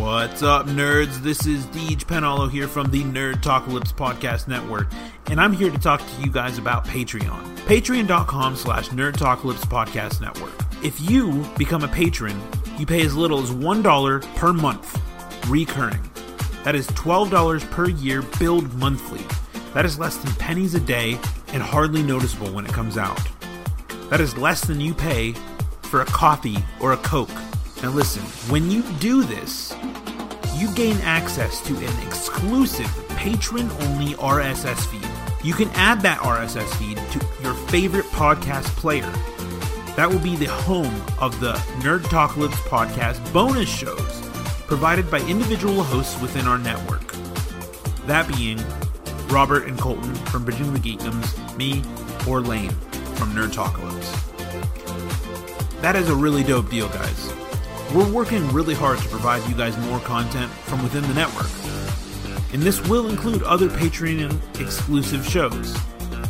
What's up, nerds? This is Deej Penalo here from the Nerd Talkalypse Podcast Network, and I'm here to talk to you guys about Patreon. Patreon.com slash Nerd Talkalypse Podcast Network. If you become a patron, you pay as little as $1 per month, recurring. That is $12 per year billed monthly. That is less than pennies a day and hardly noticeable when it comes out. That is less than you pay for a coffee or a Coke. Now, listen, when you do this, you gain access to an exclusive patron only RSS feed. You can add that RSS feed to your favorite podcast player. That will be the home of the Nerd Talkalypse podcast bonus shows provided by individual hosts within our network. That being Robert and Colton from Bridging the Geekdoms, me, or Lane from Nerd Talk Talkalypse. That is a really dope deal, guys. We're working really hard to provide you guys more content from within the network. And this will include other Patreon exclusive shows.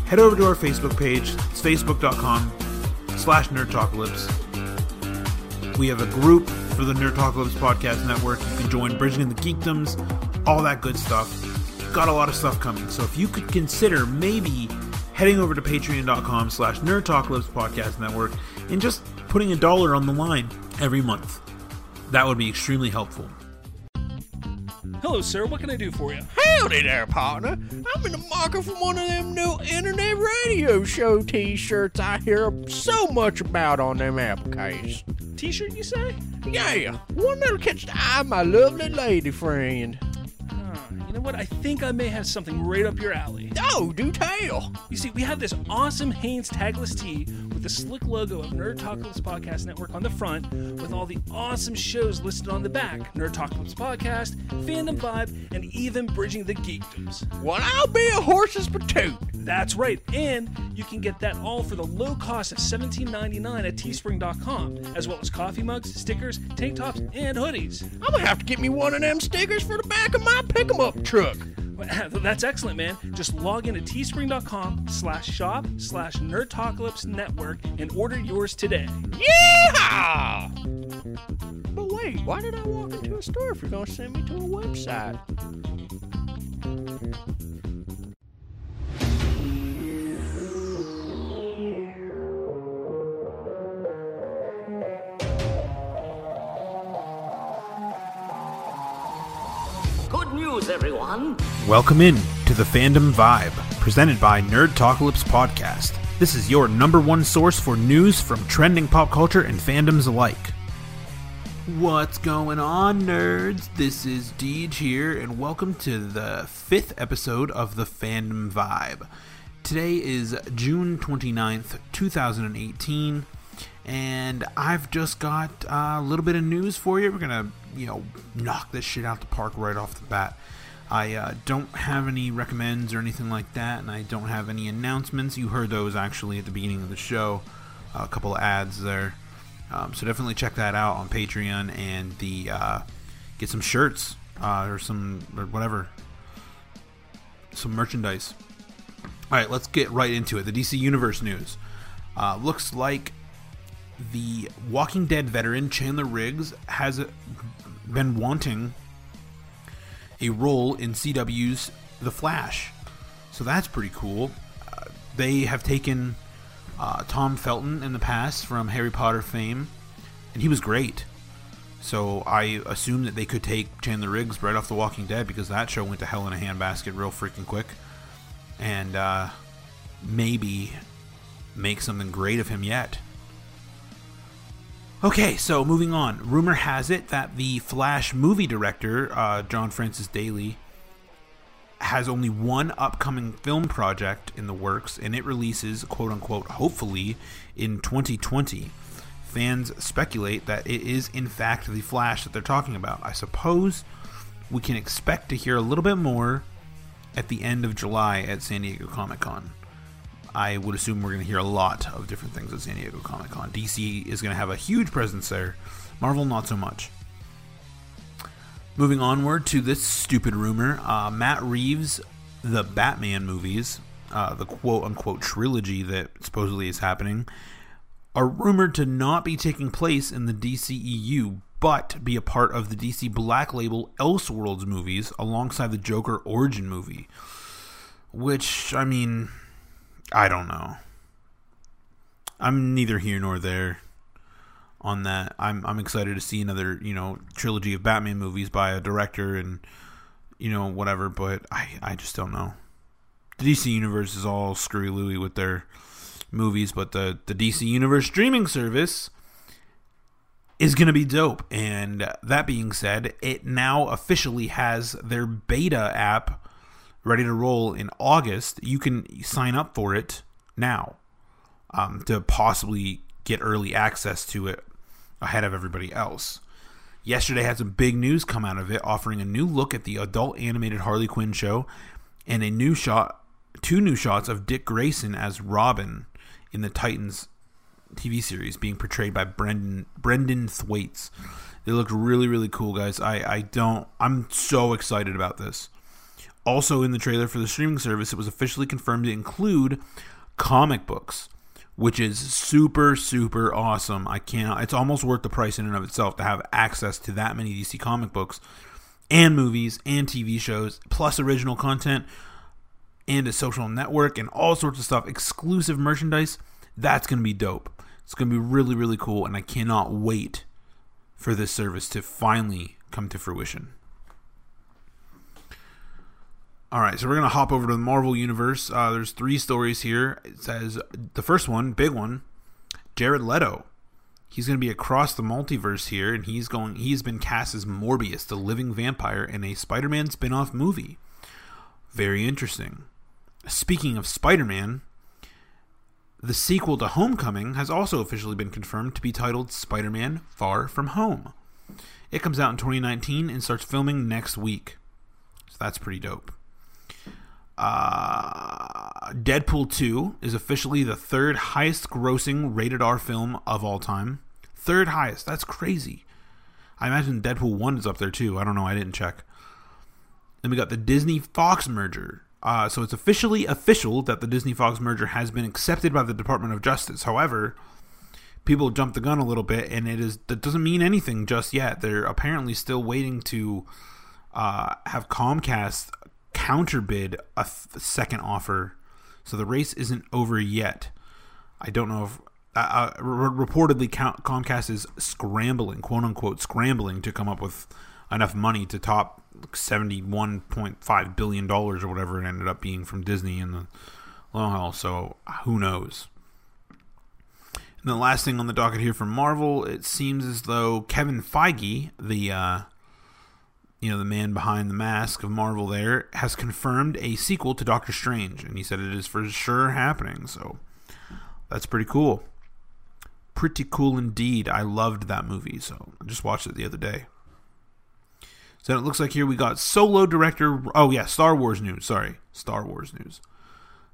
Head over to our Facebook page, it's facebook.com slash nerdtalkalypse. We have a group for the Nerd Podcast Network. You can join Bridging the Geekdoms, all that good stuff. Got a lot of stuff coming. So if you could consider maybe heading over to patreon.com slash nerd podcast network and just putting a dollar on the line every month. That would be extremely helpful. Hello, sir. What can I do for you? Howdy there, partner. I'm in the market for one of them new internet radio show t-shirts I hear so much about on them applications. T-shirt, you say? Yeah, one that'll catch the eye of my lovely lady friend. Ah, you know what? I think I may have something right up your alley. Oh, do tell. You see, we have this awesome Hanes tagless tee with the slick logo of Nerd Talkalypse Podcast Network on the front, with all the awesome shows listed on the back: Nerd Talkalypse Podcast, Fandom Vibe, and even Bridging the Geekdoms. Well, I'll be a horse's patoot. That's right, and you can get that all for the low cost of $17.99 at teespring.com, as well as coffee mugs, stickers, tank tops, and hoodies. I'm gonna have to get me one of them stickers for the back of my pick 'em up truck. That's excellent, man. Just log in to teespring.com slash shop slash nerdtalkalypse network and order yours today. Yeehaw! But wait, why did I walk into a store if you're gonna send me to a website? Welcome in to the Fandom Vibe, presented by Nerd Talkalypse Podcast. This is your number one source for news from trending pop culture and fandoms alike. What's going on, nerds? This is Deej here, and welcome to the fifth episode of the Fandom Vibe. Today is June 29th, 2018, and I've just got a little bit of news for you. We're gonna, you know, knock this shit out the park right off the bat. I uh, don't have any recommends or anything like that, and I don't have any announcements. You heard those actually at the beginning of the show, a couple of ads there. Um, so definitely check that out on Patreon and the uh, get some shirts uh, or some or whatever, some merchandise. All right, let's get right into it. The DC Universe news uh, looks like the Walking Dead veteran Chandler Riggs has been wanting a role in CW's The Flash. So that's pretty cool. Uh, they have taken uh, Tom Felton in the past from Harry Potter fame, and he was great. So I assume that they could take Chandler Riggs right off The Walking Dead because that show went to hell in a handbasket real freaking quick, and uh, maybe make something great of him yet. Okay, so moving on. Rumor has it that the Flash movie director, uh, John Francis Daly, has only one upcoming film project in the works, and it releases, quote unquote, hopefully in 2020. Fans speculate that it is, in fact, the Flash that they're talking about. I suppose we can expect to hear a little bit more at the end of July at San Diego Comic Con. I would assume we're going to hear a lot of different things at San Diego Comic Con. DC is going to have a huge presence there, Marvel, not so much. Moving onward to this stupid rumor uh, Matt Reeves, the Batman movies, uh, the quote unquote trilogy that supposedly is happening, are rumored to not be taking place in the DCEU, but be a part of the DC Black Label Elseworlds movies alongside the Joker origin movie. Which, I mean, I don't know. I'm neither here nor there on that. I'm I'm excited to see another, you know, trilogy of Batman movies by a director and you know, whatever, but I I just don't know. The DC universe is all screwy looey with their movies, but the the DC universe streaming service is going to be dope. And that being said, it now officially has their beta app ready to roll in August. You can sign up for it now um, to possibly get early access to it ahead of everybody else. Yesterday had some big news come out of it, offering a new look at the adult animated Harley Quinn show and a new shot, two new shots of Dick Grayson as Robin in the Titans TV series, being portrayed by Brendan Brendan Thwaites. They look really, really cool, guys. I, I don't. I'm so excited about this. Also, in the trailer for the streaming service, it was officially confirmed to include comic books which is super super awesome. I can't. It's almost worth the price in and of itself to have access to that many DC comic books and movies and TV shows, plus original content and a social network and all sorts of stuff, exclusive merchandise. That's gonna be dope. It's gonna be really really cool, and I cannot wait for this service to finally come to fruition. All right, so we're gonna hop over to the Marvel universe. Uh, there's three stories here. It says the first one, big one, Jared Leto. He's gonna be across the multiverse here, and he's going. He's been cast as Morbius, the living vampire, in a Spider-Man spin-off movie. Very interesting. Speaking of Spider-Man, the sequel to Homecoming has also officially been confirmed to be titled Spider-Man: Far From Home. It comes out in 2019 and starts filming next week. So that's pretty dope. Uh, Deadpool 2 is officially the third highest grossing rated R film of all time. Third highest. That's crazy. I imagine Deadpool 1 is up there too. I don't know. I didn't check. Then we got the Disney Fox merger. Uh, so it's officially official that the Disney Fox merger has been accepted by the Department of Justice. However, people jumped the gun a little bit, and it is that doesn't mean anything just yet. They're apparently still waiting to uh, have Comcast counterbid a th- second offer, so the race isn't over yet. I don't know if uh, uh, r- reportedly Comcast is scrambling, quote unquote, scrambling to come up with enough money to top seventy-one point five billion dollars or whatever it ended up being from Disney in the long haul. So who knows? And the last thing on the docket here from Marvel, it seems as though Kevin Feige, the uh, you know, the man behind the mask of Marvel there, has confirmed a sequel to Doctor Strange, and he said it is for sure happening. So that's pretty cool. Pretty cool indeed. I loved that movie, so I just watched it the other day. So it looks like here we got solo director. Oh, yeah, Star Wars news. Sorry, Star Wars news.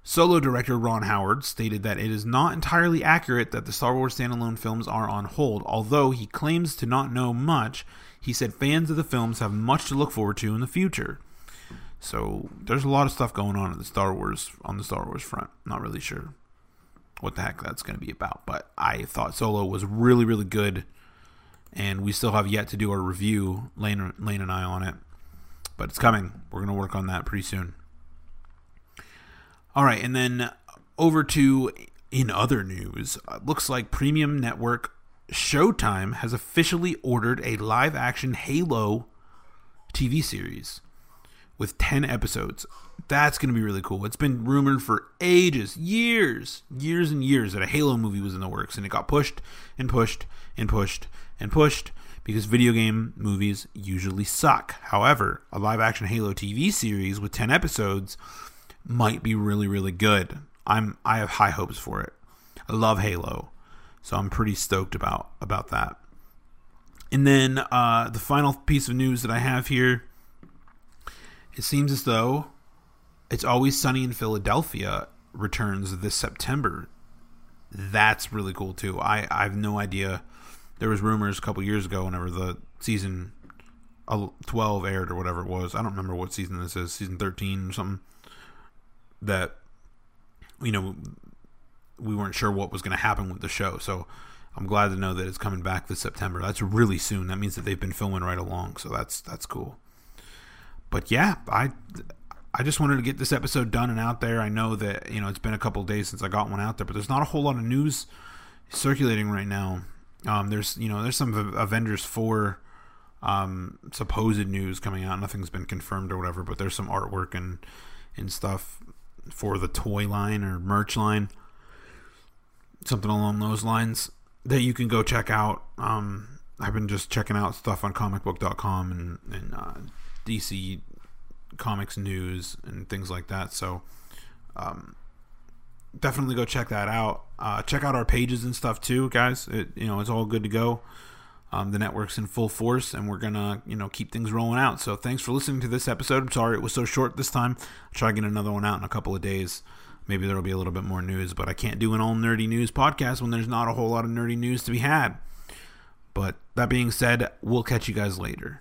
Solo director Ron Howard stated that it is not entirely accurate that the Star Wars standalone films are on hold, although he claims to not know much he said fans of the films have much to look forward to in the future. So there's a lot of stuff going on in the Star Wars on the Star Wars front. Not really sure what the heck that's going to be about, but I thought Solo was really really good, and we still have yet to do our review, Lane Lane and I on it, but it's coming. We're going to work on that pretty soon. All right, and then over to in other news, looks like Premium Network Showtime has officially ordered a live action Halo TV series with 10 episodes. That's going to be really cool. It's been rumored for ages, years, years and years that a Halo movie was in the works, and it got pushed and pushed and pushed and pushed because video game movies usually suck. However, a live action Halo TV series with 10 episodes might be really really good. I'm I have high hopes for it. I love Halo. So I'm pretty stoked about about that. And then uh, the final piece of news that I have here. It seems as though it's always sunny in Philadelphia returns this September. That's really cool too. I, I have no idea. There was rumors a couple years ago whenever the season 12 aired or whatever it was. I don't remember what season this is, season 13 or something. That you know we weren't sure what was going to happen with the show. So I'm glad to know that it's coming back this September. That's really soon. That means that they've been filming right along, so that's that's cool. But yeah, I I just wanted to get this episode done and out there. I know that you know it's been a couple days since I got one out there, but there's not a whole lot of news circulating right now. Um, there's you know there's some Avengers four um, supposed news coming out. Nothing's been confirmed or whatever, but there's some artwork and and stuff for the toy line or merch line, something along those lines that you can go check out. Um, I've been just checking out stuff on comicbook.com and, and uh, DC Comics news and things like that. So, um, definitely go check that out. Uh, check out our pages and stuff too, guys. It, you know, it's all good to go. Um, the network's in full force, and we're gonna, you know, keep things rolling out. So, thanks for listening to this episode. I'm sorry it was so short this time. I'll try to get another one out in a couple of days maybe there'll be a little bit more news, but I can't do an all nerdy news podcast when there's not a whole lot of nerdy news to be had. But that being said, we'll catch you guys later.